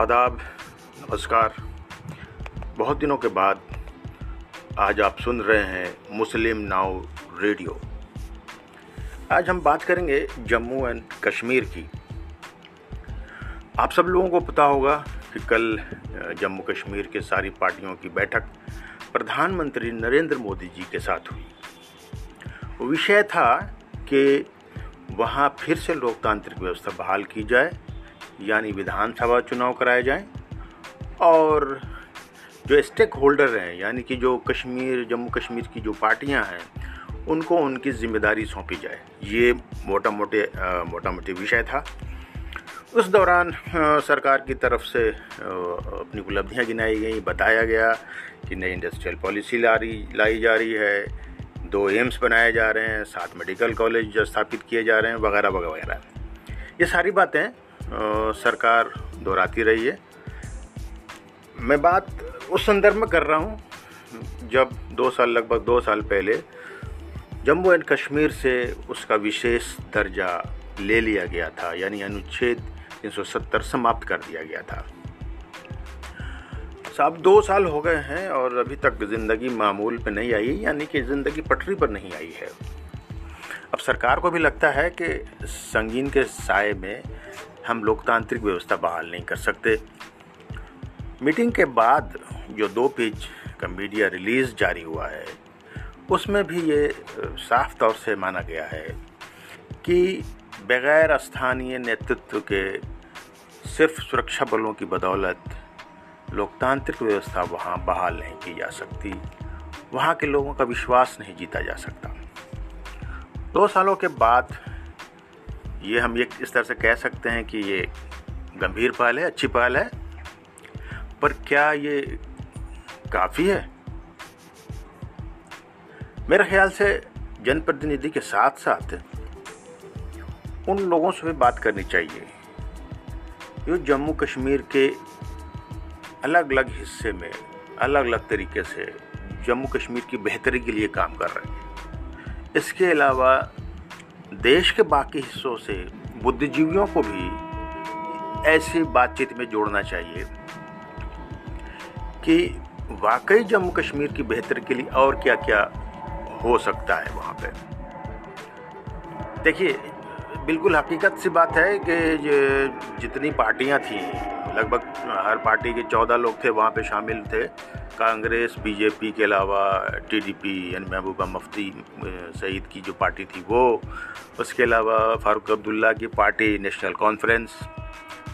आदाब, नमस्कार। बहुत दिनों के बाद आज आप सुन रहे हैं मुस्लिम नाउ रेडियो। आज हम बात करेंगे जम्मू एंड कश्मीर की। आप सब लोगों को पता होगा कि कल जम्मू कश्मीर के सारी पार्टियों की बैठक प्रधानमंत्री नरेंद्र मोदी जी के साथ हुई। विषय था कि वहाँ फिर से लोकतांत्रिक व्यवस्था बहाल की जाए यानी विधानसभा चुनाव कराए जाएँ, और जो स्टेक होल्डर हैं, यानी कि जो कश्मीर, जम्मू कश्मीर की जो पार्टियाँ हैं, उनको उनकी ज़िम्मेदारी सौंपी जाए। ये मोटा मोटे मोटा मोटी विषय था। उस दौरान सरकार की तरफ़ से अपनी उपलब्धियाँ गिनाई गई। बताया गया कि नई इंडस्ट्रियल पॉलिसी ला रही लाई जा रही है। दो एम्स बनाए जा रहे हैं। सात मेडिकल कॉलेज स्थापित किए जा रहे हैं वगैरह वगैरह। ये सारी बातें सरकार दोहराती रही है। मैं बात उस संदर्भ में कर रहा हूँ, जब दो साल, लगभग दो साल पहले जम्मू एंड कश्मीर से उसका विशेष दर्जा ले लिया गया था, यानी अनुच्छेद 370 समाप्त कर दिया गया था। साहब दो साल हो गए हैं और अभी तक ज़िंदगी मामूल पे नहीं आई, यानी कि ज़िंदगी पटरी पर नहीं आई है। अब सरकार को भी लगता है कि संगीन के साय में हम लोकतांत्रिक व्यवस्था बहाल नहीं कर सकते। मीटिंग के बाद जो दो पेज का मीडिया रिलीज़ जारी हुआ है, उसमें भी ये साफ़ तौर से माना गया है कि बगैर स्थानीय नेतृत्व के सिर्फ़ सुरक्षा बलों की बदौलत लोकतांत्रिक व्यवस्था वहाँ बहाल नहीं की जा सकती। वहाँ के लोगों का विश्वास नहीं जीता जा सकता। दो सालों के बाद ये हम ये इस तरह से कह सकते हैं कि ये गंभीर पहल है, अच्छी पहल है, पर क्या ये काफ़ी है? मेरे ख्याल से जनप्रतिनिधि के साथ साथ उन लोगों से भी बात करनी चाहिए। जो जम्मू कश्मीर के अलग अलग हिस्से में अलग अलग तरीके से जम्मू कश्मीर की बेहतरी के लिए काम कर रहे हैं। इसके अलावा देश के बाकी हिस्सों से बुद्धिजीवियों को भी ऐसी बातचीत में जोड़ना चाहिए कि वाकई जम्मू कश्मीर की बेहतर के लिए और क्या क्या हो सकता है वहाँ पे। देखिए, बिल्कुल हकीकत सी बात है कि जितनी पार्टियाँ थी लगभग हर पार्टी के चौदह लोग थे, वहाँ पे शामिल थे। कांग्रेस, बीजेपी के अलावा टीडीपी, यानी महबूबा मुफ्ती सईद की जो पार्टी थी वो। उसके अलावा फारूक अब्दुल्ला की party, national conference,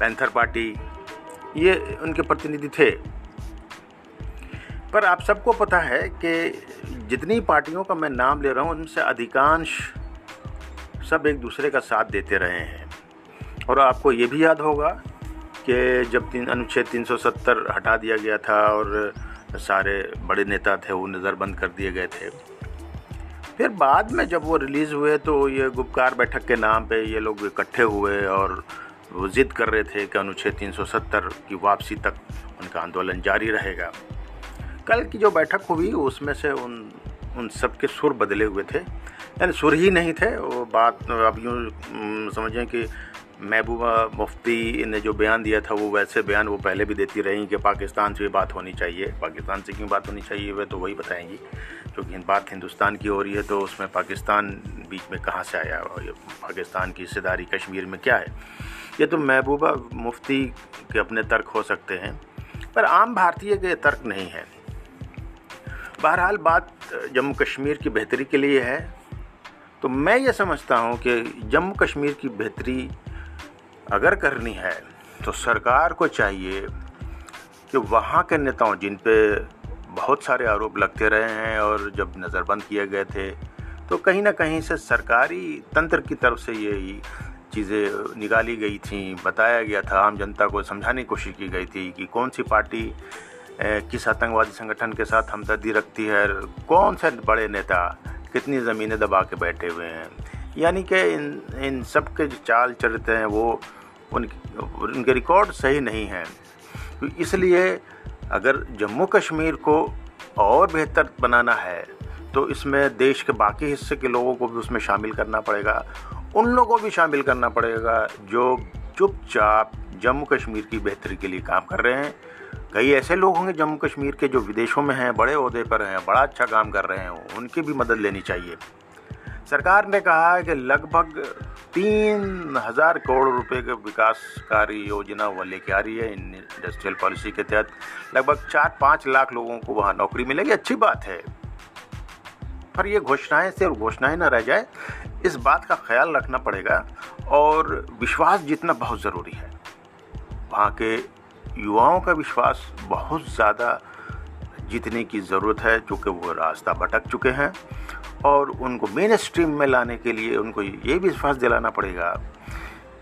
panther party, ये उनके प्रतिनिधि थे। पर आप सबको पता है कि जितनी पार्टियों का मैं नाम ले रहा हूँ, उनसे अधिकांश सब एक दूसरे का साथ देते रहे हैं। और आपको ये भी याद होगा कि जब तीन, अनुच्छेद 370 हटा दिया गया था और सारे बड़े नेता थे, वो नज़रबंद कर दिए गए थे। फिर बाद में जब वो रिलीज़ हुए तो ये गुप्कार बैठक के नाम पे ये लोग इकट्ठे हुए और वो ज़िद कर रहे थे कि अनुच्छेद 370 की वापसी तक उनका आंदोलन जारी रहेगा। कल की जो बैठक हुई, उसमें से उन उन सब के सुर बदले हुए थे। यानी सुर ही नहीं थे, वो बात अब यूँ समझें कि महबूबा मुफ्ती ने जो बयान दिया था, वो वैसे बयान वो पहले भी देती रही कि पाकिस्तान से भी बात होनी चाहिए। पाकिस्तान से क्यों बात होनी चाहिए वह तो वही बताएँगी। क्योंकि बात हिंदुस्तान की हो रही है तो उसमें पाकिस्तान बीच में कहाँ से आया और पाकिस्तान की हिस्सेदारी कश्मीर में क्या है? ये तो महबूबा मुफ्ती के अपने तर्क हो सकते हैं, पर आम भारतीय के तर्क नहीं है। बहरहाल, बात जम्मू कश्मीर की बेहतरी के लिए है। तो मैं ये समझता हूँ कि जम्मू कश्मीर की बेहतरी अगर करनी है तो सरकार को चाहिए कि वहाँ के नेताओं, जिन पे बहुत सारे आरोप लगते रहे हैं और जब नज़रबंद किए गए थे तो कहीं ना कहीं से सरकारी तंत्र की तरफ़ से ये चीज़ें निकाली गई थी। बताया गया था, आम जनता को समझाने की कोशिश की गई थी कि कौन सी पार्टी किस आतंकवादी संगठन के साथ हमदर्दी रखती है कौन से बड़े नेता कितनी ज़मीनें दबा के बैठे हुए हैं। यानी कि इन इन सब के जो चाल चरित्र हैं, वो उनके उनके रिकॉर्ड सही नहीं हैं। तो इसलिए अगर जम्मू कश्मीर को और बेहतर बनाना है तो इसमें देश के बाकी हिस्से के लोगों को भी उसमें शामिल करना पड़ेगा। उन लोगों को भी शामिल करना पड़ेगा जो चुपचाप जम्मू कश्मीर की बेहतरी के लिए काम कर रहे हैं। कई ऐसे लोग होंगे जम्मू कश्मीर के जो विदेशों में हैं, बड़े अहदे पर हैं, बड़ा अच्छा काम कर रहे हैं, उनकी भी मदद लेनी चाहिए। सरकार ने कहा है कि लगभग तीन हज़ार करोड़ रुपए के विकासकारी योजना वो लेके आ रही है इंडस्ट्रियल पॉलिसी के तहत। लगभग चार पाँच लाख लोगों को वहाँ नौकरी मिलेगी। अच्छी बात है। पर ये घोषणाएँ सिर्फ़ घोषणाएँ ना रह जाए, इस बात का ख्याल रखना पड़ेगा और विश्वास जीतना बहुत ज़रूरी है। वहाँ के युवाओं का विश्वास बहुत ज़्यादा जीतने की ज़रूरत है चूँकि वो रास्ता भटक चुके हैं। और उनको मेन स्ट्रीम में लाने के लिए उनको ये भी विश्वास दिलाना पड़ेगा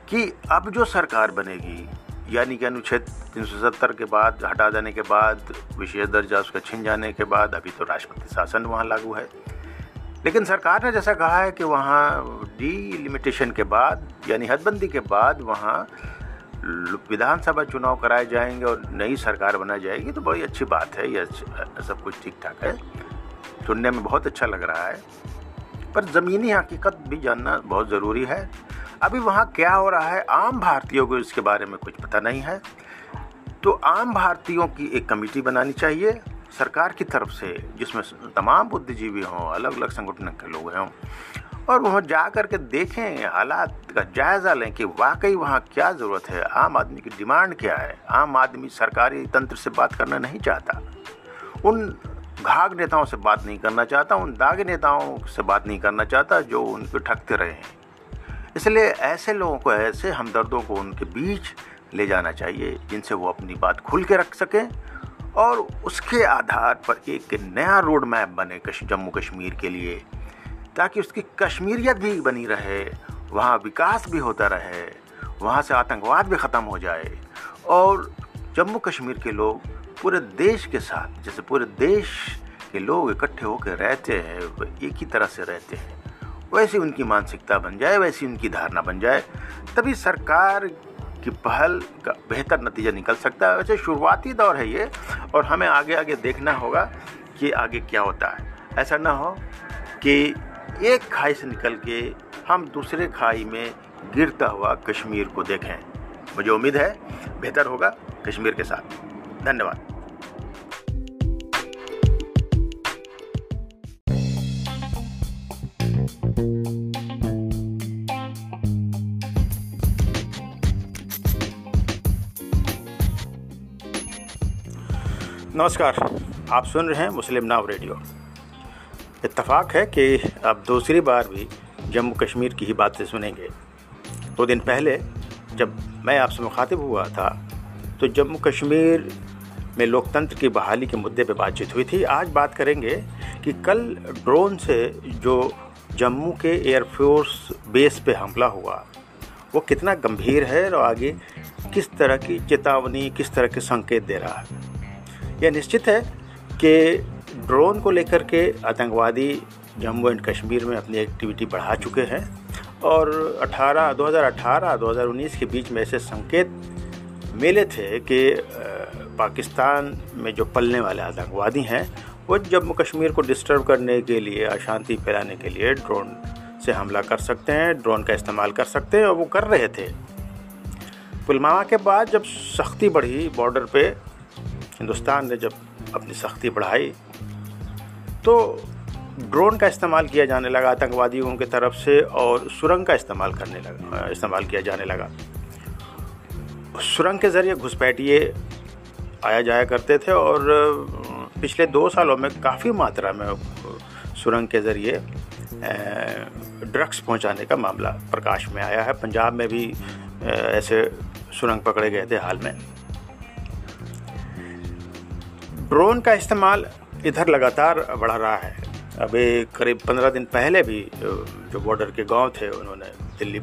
कि अब जो सरकार बनेगी, यानी कि अनुच्छेद तीन सौ सत्तर के बाद, हटा देने के बाद, विशेष दर्जा उसका छिन जाने के बाद, अभी तो राष्ट्रपति शासन वहाँ लागू है। लेकिन सरकार ने जैसा कहा है कि वहाँ डी के बाद, यानी हदबंदी के बाद वहाँ विधानसभा चुनाव कराए जाएँगे और नई सरकार बनाई जाएगी तो बड़ी अच्छी बात है यह सब कुछ ठीक ठाक है। सुनने में बहुत अच्छा लग रहा है, पर ज़मीनी हकीकत भी जानना बहुत ज़रूरी है। अभी वहाँ क्या हो रहा है, आम भारतीयों को इसके बारे में कुछ पता नहीं है। तो आम भारतीयों की एक कमेटी बनानी चाहिए, सरकार की तरफ़ से, जिसमें तमाम बुद्धिजीवी हों अलग अलग संगठन के लोग हों, और वहाँ जा कर के देखें, हालात का जायज़ा लें कि वाकई वहाँ क्या ज़रूरत है। आम आदमी की डिमांड क्या है? आम आदमी सरकारी तंत्र से बात करना नहीं चाहता। उन घाग नेताओं से बात नहीं करना चाहता, उन दाग नेताओं से बात नहीं करना चाहता जो उनको ठगते रहे हैं। इसलिए ऐसे लोगों को, ऐसे हमदर्दों को उनके बीच ले जाना चाहिए, जिनसे वो अपनी बात खुल के रख सकें और उसके आधार पर एक नया रोड मैप बने जम्मू कश्मीर के लिए, ताकि उसकी कश्मीरियत भी बनी रहे, वहाँ विकास भी होता रहे, वहाँ से आतंकवाद भी ख़त्म हो जाए। और जम्मू कश्मीर के लोग पूरे देश के साथ, जैसे पूरे देश के लोग इकट्ठे होकर रहते हैं एक ही तरह से रहते हैं। वैसी उनकी मानसिकता बन जाए, वैसी उनकी धारणा बन जाए, तभी सरकार की पहल का बेहतर नतीजा निकल सकता है। वैसे शुरुआती दौर है ये, और हमें आगे आगे देखना होगा कि आगे क्या होता है। ऐसा ना हो कि एक खाई से निकल के हम दूसरे खाई में गिरता हुआ कश्मीर को देखें। मुझे उम्मीद है बेहतर होगा कश्मीर के साथ। धन्यवाद। नमस्कार, आप सुन रहे हैं मुस्लिम नाव रेडियो। इत्तफाक है कि आप दूसरी बार भी जम्मू कश्मीर की ही बातें सुनेंगे। दो दिन पहले जब मैं आपसे मुखातिब हुआ था तो जम्मू कश्मीर में लोकतंत्र की बहाली के मुद्दे पर बातचीत हुई थी। आज बात करेंगे कि कल ड्रोन से जो जम्मू के एयरफोर्स बेस पे हमला हुआ, वो कितना गंभीर है और आगे किस तरह की चेतावनी, किस तरह के संकेत दे रहा है। यह निश्चित है कि ड्रोन को लेकर के आतंकवादी जम्मू एंड कश्मीर में अपनी एक्टिविटी बढ़ा चुके हैं और 18 2018 2019 के बीच में ऐसे संकेत मिले थे कि पाकिस्तान में जो पलने वाले आतंकवादी हैं, वो जम्मू कश्मीर को डिस्टर्ब करने के लिए, अशांति फैलाने के लिए ड्रोन से हमला कर सकते हैं, ड्रोन का इस्तेमाल कर सकते हैं और वो कर रहे थे। पुलवामा के बाद जब सख्ती बढ़ी बॉर्डर पे हिंदुस्तान ने जब अपनी सख्ती बढ़ाई तो ड्रोन का इस्तेमाल किया जाने लगा, आतंकवादियों की तरफ़ से और सुरंग का इस्तेमाल करने लगा इस्तेमाल किया जाने लगा। सुरंग के ज़रिए घुसपैठिए आया जाया करते थे और पिछले दो सालों में काफ़ी मात्रा में सुरंग के ज़रिए ड्रग्स पहुँचाने का मामला प्रकाश में आया है। पंजाब में भी ऐसे सुरंग पकड़े गए थे हाल में। ड्रोन का इस्तेमाल इधर लगातार बढ़ रहा है। अभी करीब पंद्रह दिन पहले भी जो बॉर्डर के गाँव थे, उन्होंने दिल्ली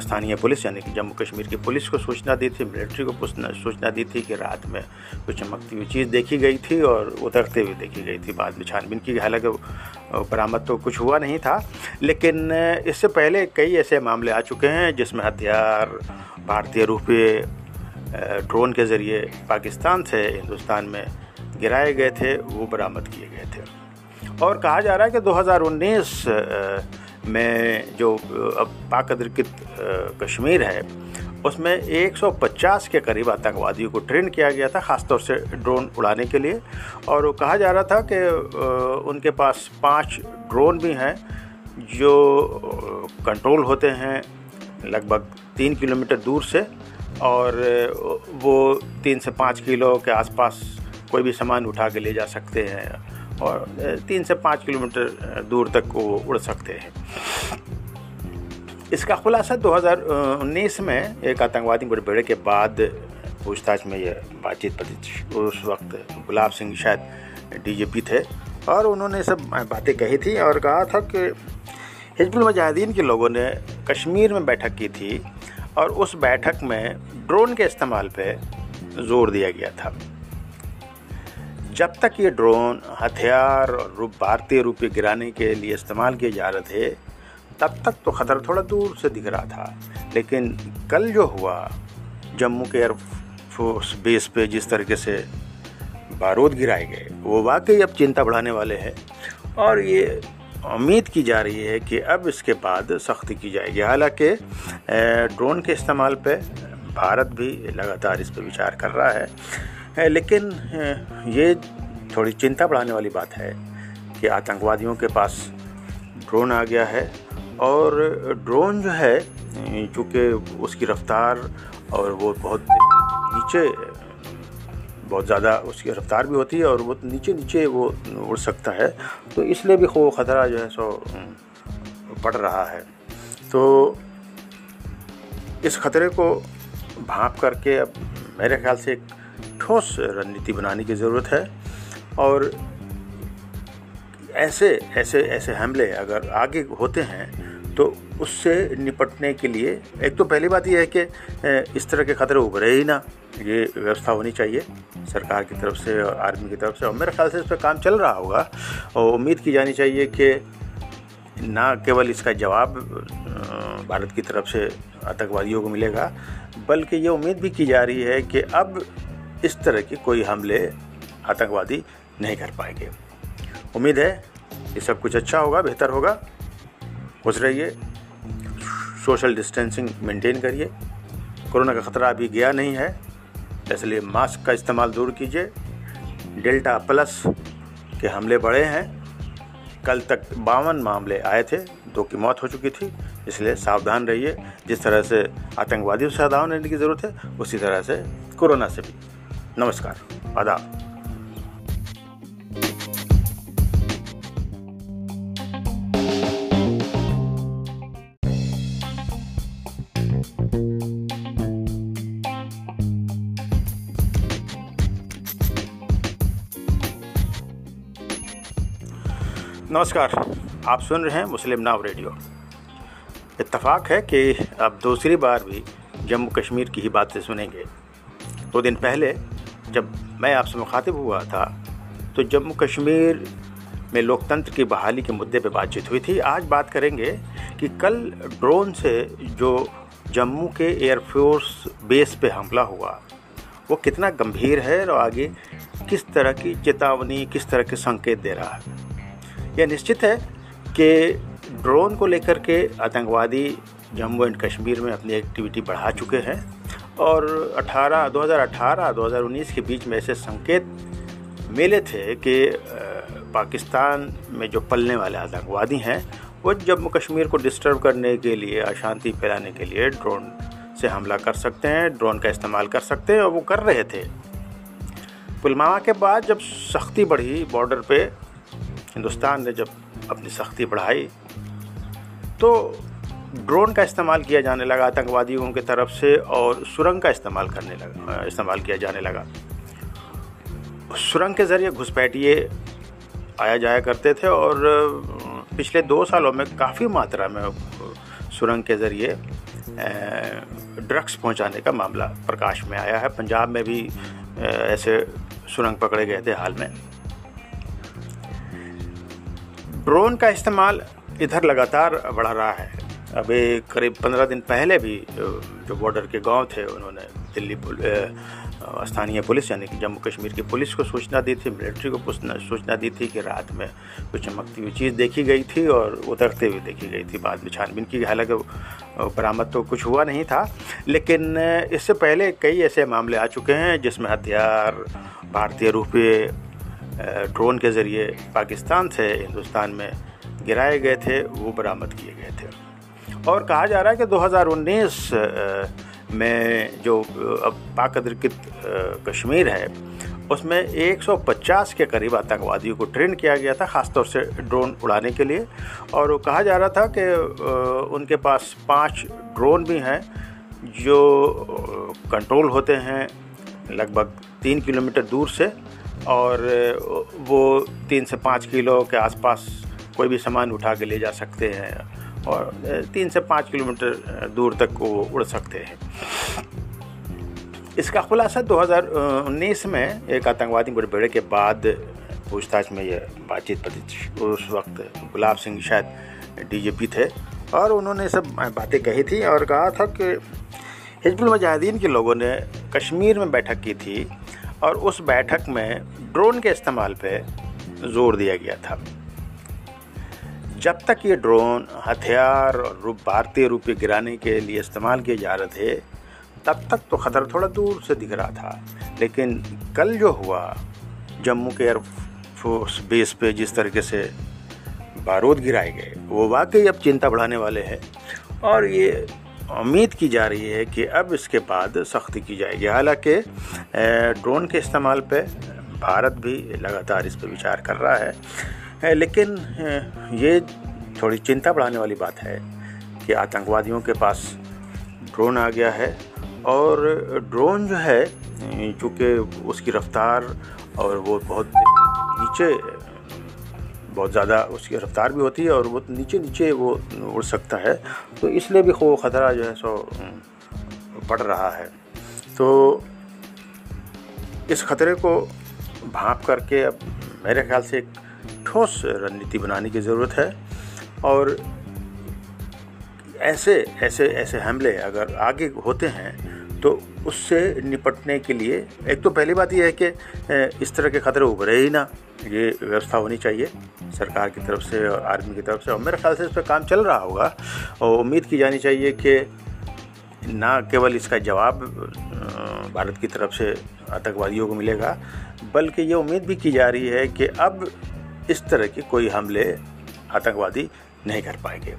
स्थानीय पुलिस, यानी कि जम्मू कश्मीर की पुलिस को सूचना दी थी, मिलिट्री को सूचना दी थी कि रात में कुछ चमकती हुई चीज़ देखी गई थी और उतरते हुए देखी गई थी। बाद में छानबीन की, हालाँकि बरामद तो कुछ हुआ नहीं था, लेकिन इससे पहले कई ऐसे मामले आ चुके हैं जिसमें हथियार, भारतीय रुपये ड्रोन के ज़रिए पाकिस्तान से हिंदुस्तान में गिराए गए थे, वो बरामद किए गए थे। और कहा जा रहा है कि 2019 में जो अब पाक अधिकृत कश्मीर है, उसमें 150 के करीब आतंकवादियों को ट्रेन किया गया था, ख़ासतौर से ड्रोन उड़ाने के लिए। और कहा जा रहा था कि उनके पास पाँच ड्रोन भी हैं, जो कंट्रोल होते हैं, लगभग तीन किलोमीटर दूर से। और वो तीन से पाँच किलो के आसपास कोई भी सामान उठा के ले जा सकते हैं और तीन से पाँच किलोमीटर दूर तक वो उड़ सकते हैं। इसका खुलासा 2019 में एक आतंकवादी मुठभेड़ के बाद पूछताछ में यह बातचीत उस वक्त गुलाब सिंह शायद डीजीपी थे और उन्होंने सब बातें कही थी और कहा था कि हिजबुल मुजाहिदीन के लोगों ने कश्मीर में बैठक की थी और उस बैठक में ड्रोन के इस्तेमाल पे ज़ोर दिया गया था। जब तक ये ड्रोन हथियार और भारतीय रुपये गिराने के लिए इस्तेमाल किए जा रहे थे, तब तक तो ख़तरा थोड़ा दूर से दिख रहा था। लेकिन कल जो हुआ, जम्मू के एयरफोर्स बेस पे जिस तरीके से बारूद गिराए गए, वो वाकई अब चिंता बढ़ाने वाले हैं। और ये उम्मीद की जा रही है कि अब इसके बाद सख्ती की जाएगी। हालाँकि ड्रोन के इस्तेमाल पे भारत भी लगातार इस पर विचार कर रहा है। लेकिन ये थोड़ी चिंता बढ़ाने वाली बात है कि आतंकवादियों के पास ड्रोन आ गया है और ड्रोन जो है, चूँकि उसकी रफ्तार और वो बहुत नीचे बहुत ज़्यादा उसकी रफ्तार भी होती है और वो नीचे नीचे वो उड़ सकता है। तो इसलिए भी खो ख़तरा जो है सो बढ़ रहा है। तो इस ख़तरे को भाप करके अब मेरे ख्याल से एक ठोस रणनीति बनाने की ज़रूरत है और ऐसे ऐसे ऐसे हमले अगर आगे होते हैं तो उससे निपटने के लिए। एक तो पहली बात यह है कि इस तरह के खतरे उभरे ही ना। ये व्यवस्था होनी चाहिए सरकार की तरफ़ से आर्मी की तरफ़ से। और मेरे ख्याल से इस पर काम चल रहा होगा और उम्मीद की जानी चाहिए कि ना केवल इसका जवाब भारत की तरफ़ से आतंकवादियों को मिलेगा, बल्कि ये उम्मीद भी की जा रही है कि अब इस तरह के कोई हमले आतंकवादी नहीं कर पाएँगे। उम्मीद है कि सब कुछ अच्छा होगा, बेहतर होगा। खुश रहिए। सोशल डिस्टेंसिंग मेंटेन करिए। कोरोना का ख़तरा अभी गया नहीं है, इसलिए मास्क का इस्तेमाल दूर कीजिए। डेल्टा प्लस के हमले बढ़े हैं। कल तक बावन मामले आए थे, दो की मौत हो चुकी थी, इसलिए सावधान रहिए। जिस तरह से आतंकवादियों से सावधान रहने की ज़रूरत है, उसी तरह से कोरोना से भी। नमस्कार, आदाब। नमस्कार, आप सुन रहे हैं मुस्लिम नाव रेडियो। इत्तफाक है कि अब दूसरी बार भी जम्मू कश्मीर की ही बातें सुनेंगे। दो दिन पहले जब मैं आपसे मुखातिब हुआ था तो जम्मू कश्मीर में लोकतंत्र की बहाली के मुद्दे पर बातचीत हुई थी। आज बात करेंगे कि कल ड्रोन से जो जम्मू के एयरफोर्स बेस पे हमला हुआ, वो कितना गंभीर है और आगे किस तरह की चेतावनी, किस तरह के संकेत दे रहा है। यह निश्चित है कि ड्रोन को लेकर के आतंकवादी जम्मू एंड कश्मीर में अपनी एक्टिविटी बढ़ा चुके हैं और 18 2018 2019 के बीच में ऐसे संकेत मिले थे कि पाकिस्तान में जो पलने वाले आतंकवादी हैं, वो जम्मू कश्मीर को डिस्टर्ब करने के लिए, अशांति फैलाने के लिए ड्रोन से हमला कर सकते हैं, ड्रोन का इस्तेमाल कर सकते हैं और वो कर रहे थे। पुलवामा के बाद जब सख्ती बढ़ी बॉर्डर पे हिंदुस्तान ने जब अपनी सख्ती बढ़ाई तो ड्रोन का इस्तेमाल किया जाने लगा, आतंकवादियों की तरफ़ से और सुरंग का इस्तेमाल करने लगा इस्तेमाल किया जाने लगा। सुरंग के ज़रिए घुसपैठिए आया जाया करते थे और पिछले दो सालों में काफ़ी मात्रा में सुरंग के ज़रिए ड्रग्स पहुँचाने का मामला प्रकाश में आया है। पंजाब में भी ऐसे सुरंग पकड़े गए थे हाल में। ड्रोन का इस्तेमाल इधर लगातार बढ़ रहा है। अभी करीब पंद्रह दिन पहले भी जो बॉर्डर के गाँव थे, उन्होंने दिल्ली स्थानीय पुलिस यानी कि जम्मू कश्मीर की पुलिस को सूचना दी थी, मिलिट्री को सूचना दी थी कि रात में कुछ चमकती हुई चीज़ देखी गई थी और उतरते हुए देखी गई थी। बाद में छानबीन की, हालाँकि बरामद तो कुछ हुआ नहीं था, लेकिन इससे पहले कई ऐसे मामले आ चुके हैं जिसमें हथियार, भारतीय रुपये ड्रोन के ज़रिए पाकिस्तान से हिंदुस्तान में गिराए गए थे, वो बरामद किए गए थे। और कहा जा रहा है कि 2019 में जो अब पाक कश्मीर है, उसमें 150 के करीब आतंकवादियों को ट्रेन किया गया था, ख़ासतौर से ड्रोन उड़ाने के लिए। और कहा जा रहा था कि उनके पास पाँच ड्रोन भी हैं, जो कंट्रोल होते हैं, लगभग तीन किलोमीटर दूर से। और वो तीन से पाँच किलो के आसपास कोई भी सामान उठा के ले जा सकते हैं और तीन से पाँच किलोमीटर दूर तक वो उड़ सकते हैं। इसका खुलासा 2019 में एक आतंकवादी बड़े के बाद पूछताछ में यह बातचीत पड़ी उस वक्त गुलाब सिंह शायद डीजीपी थे और उन्होंने सब बातें कही थी और कहा था कि हिजबुल मुजाहिदीन के लोगों ने कश्मीर में बैठक की थी और उस बैठक में ड्रोन के इस्तेमाल पे ज़ोर दिया गया था। जब तक ये ड्रोन हथियार और रूप भारतीय रुपये गिराने के लिए इस्तेमाल किए जा रहे थे, तब तक तो ख़तरा थोड़ा दूर से दिख रहा था। लेकिन कल जो हुआ, जम्मू के एयरफोर्स बेस पे जिस तरीके से बारूद गिराए गए, वो वाकई अब चिंता बढ़ाने वाले हैं। और ये उम्मीद की जा रही है कि अब इसके बाद सख्ती की जाएगी। हालाँकि ड्रोन के इस्तेमाल पे भारत भी लगातार इस पर विचार कर रहा है। लेकिन ये थोड़ी चिंता बढ़ाने वाली बात है कि आतंकवादियों के पास ड्रोन आ गया है और ड्रोन जो है, चूँकि उसकी रफ्तार और वो बहुत नीचे बहुत ज़्यादा उसकी रफ्तार भी होती है और वो नीचे नीचे वो उड़ सकता है। तो इसलिए भी खो ख़तरा जो है सो बढ़ रहा है। तो इस ख़तरे को भाप करके अब मेरे ख्याल से एक ठोस रणनीति बनाने की ज़रूरत है। और ऐसे ऐसे ऐसे हमले अगर आगे होते हैं तो उससे निपटने के लिए, एक तो पहली बात यह है कि इस तरह के खतरे उभरे ही ना। ये व्यवस्था होनी चाहिए सरकार की तरफ़ से और आर्मी की तरफ़ से। और मेरे ख्याल से इस पर काम चल रहा होगा और उम्मीद की जानी चाहिए कि ना केवल इसका जवाब भारत की तरफ़ से आतंकवादियों को मिलेगा, बल्कि ये उम्मीद भी की जा रही है कि अब इस तरह के कोई हमले, आतंकवादी नहीं कर पाएँगे।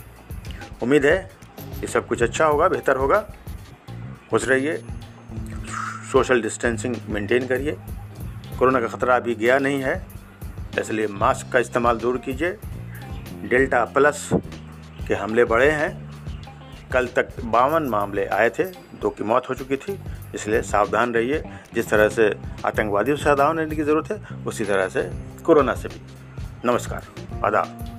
उम्मीद है कि सब कुछ अच्छा होगा, बेहतर होगा। खुश रहिए। सोशल डिस्टेंसिंग मेंटेन करिए। कोरोना का ख़तरा अभी गया नहीं है, इसलिए मास्क का इस्तेमाल दूर कीजिए। डेल्टा प्लस के हमले बढ़े हैं। कल तक बावन मामले आए थे, दो की मौत हो चुकी थी, इसलिए सावधान रहिए। जिस तरह से आतंकवादियों से सावधान रहने की ज़रूरत है, उसी तरह से कोरोना से भी। नमस्कार, आदाब।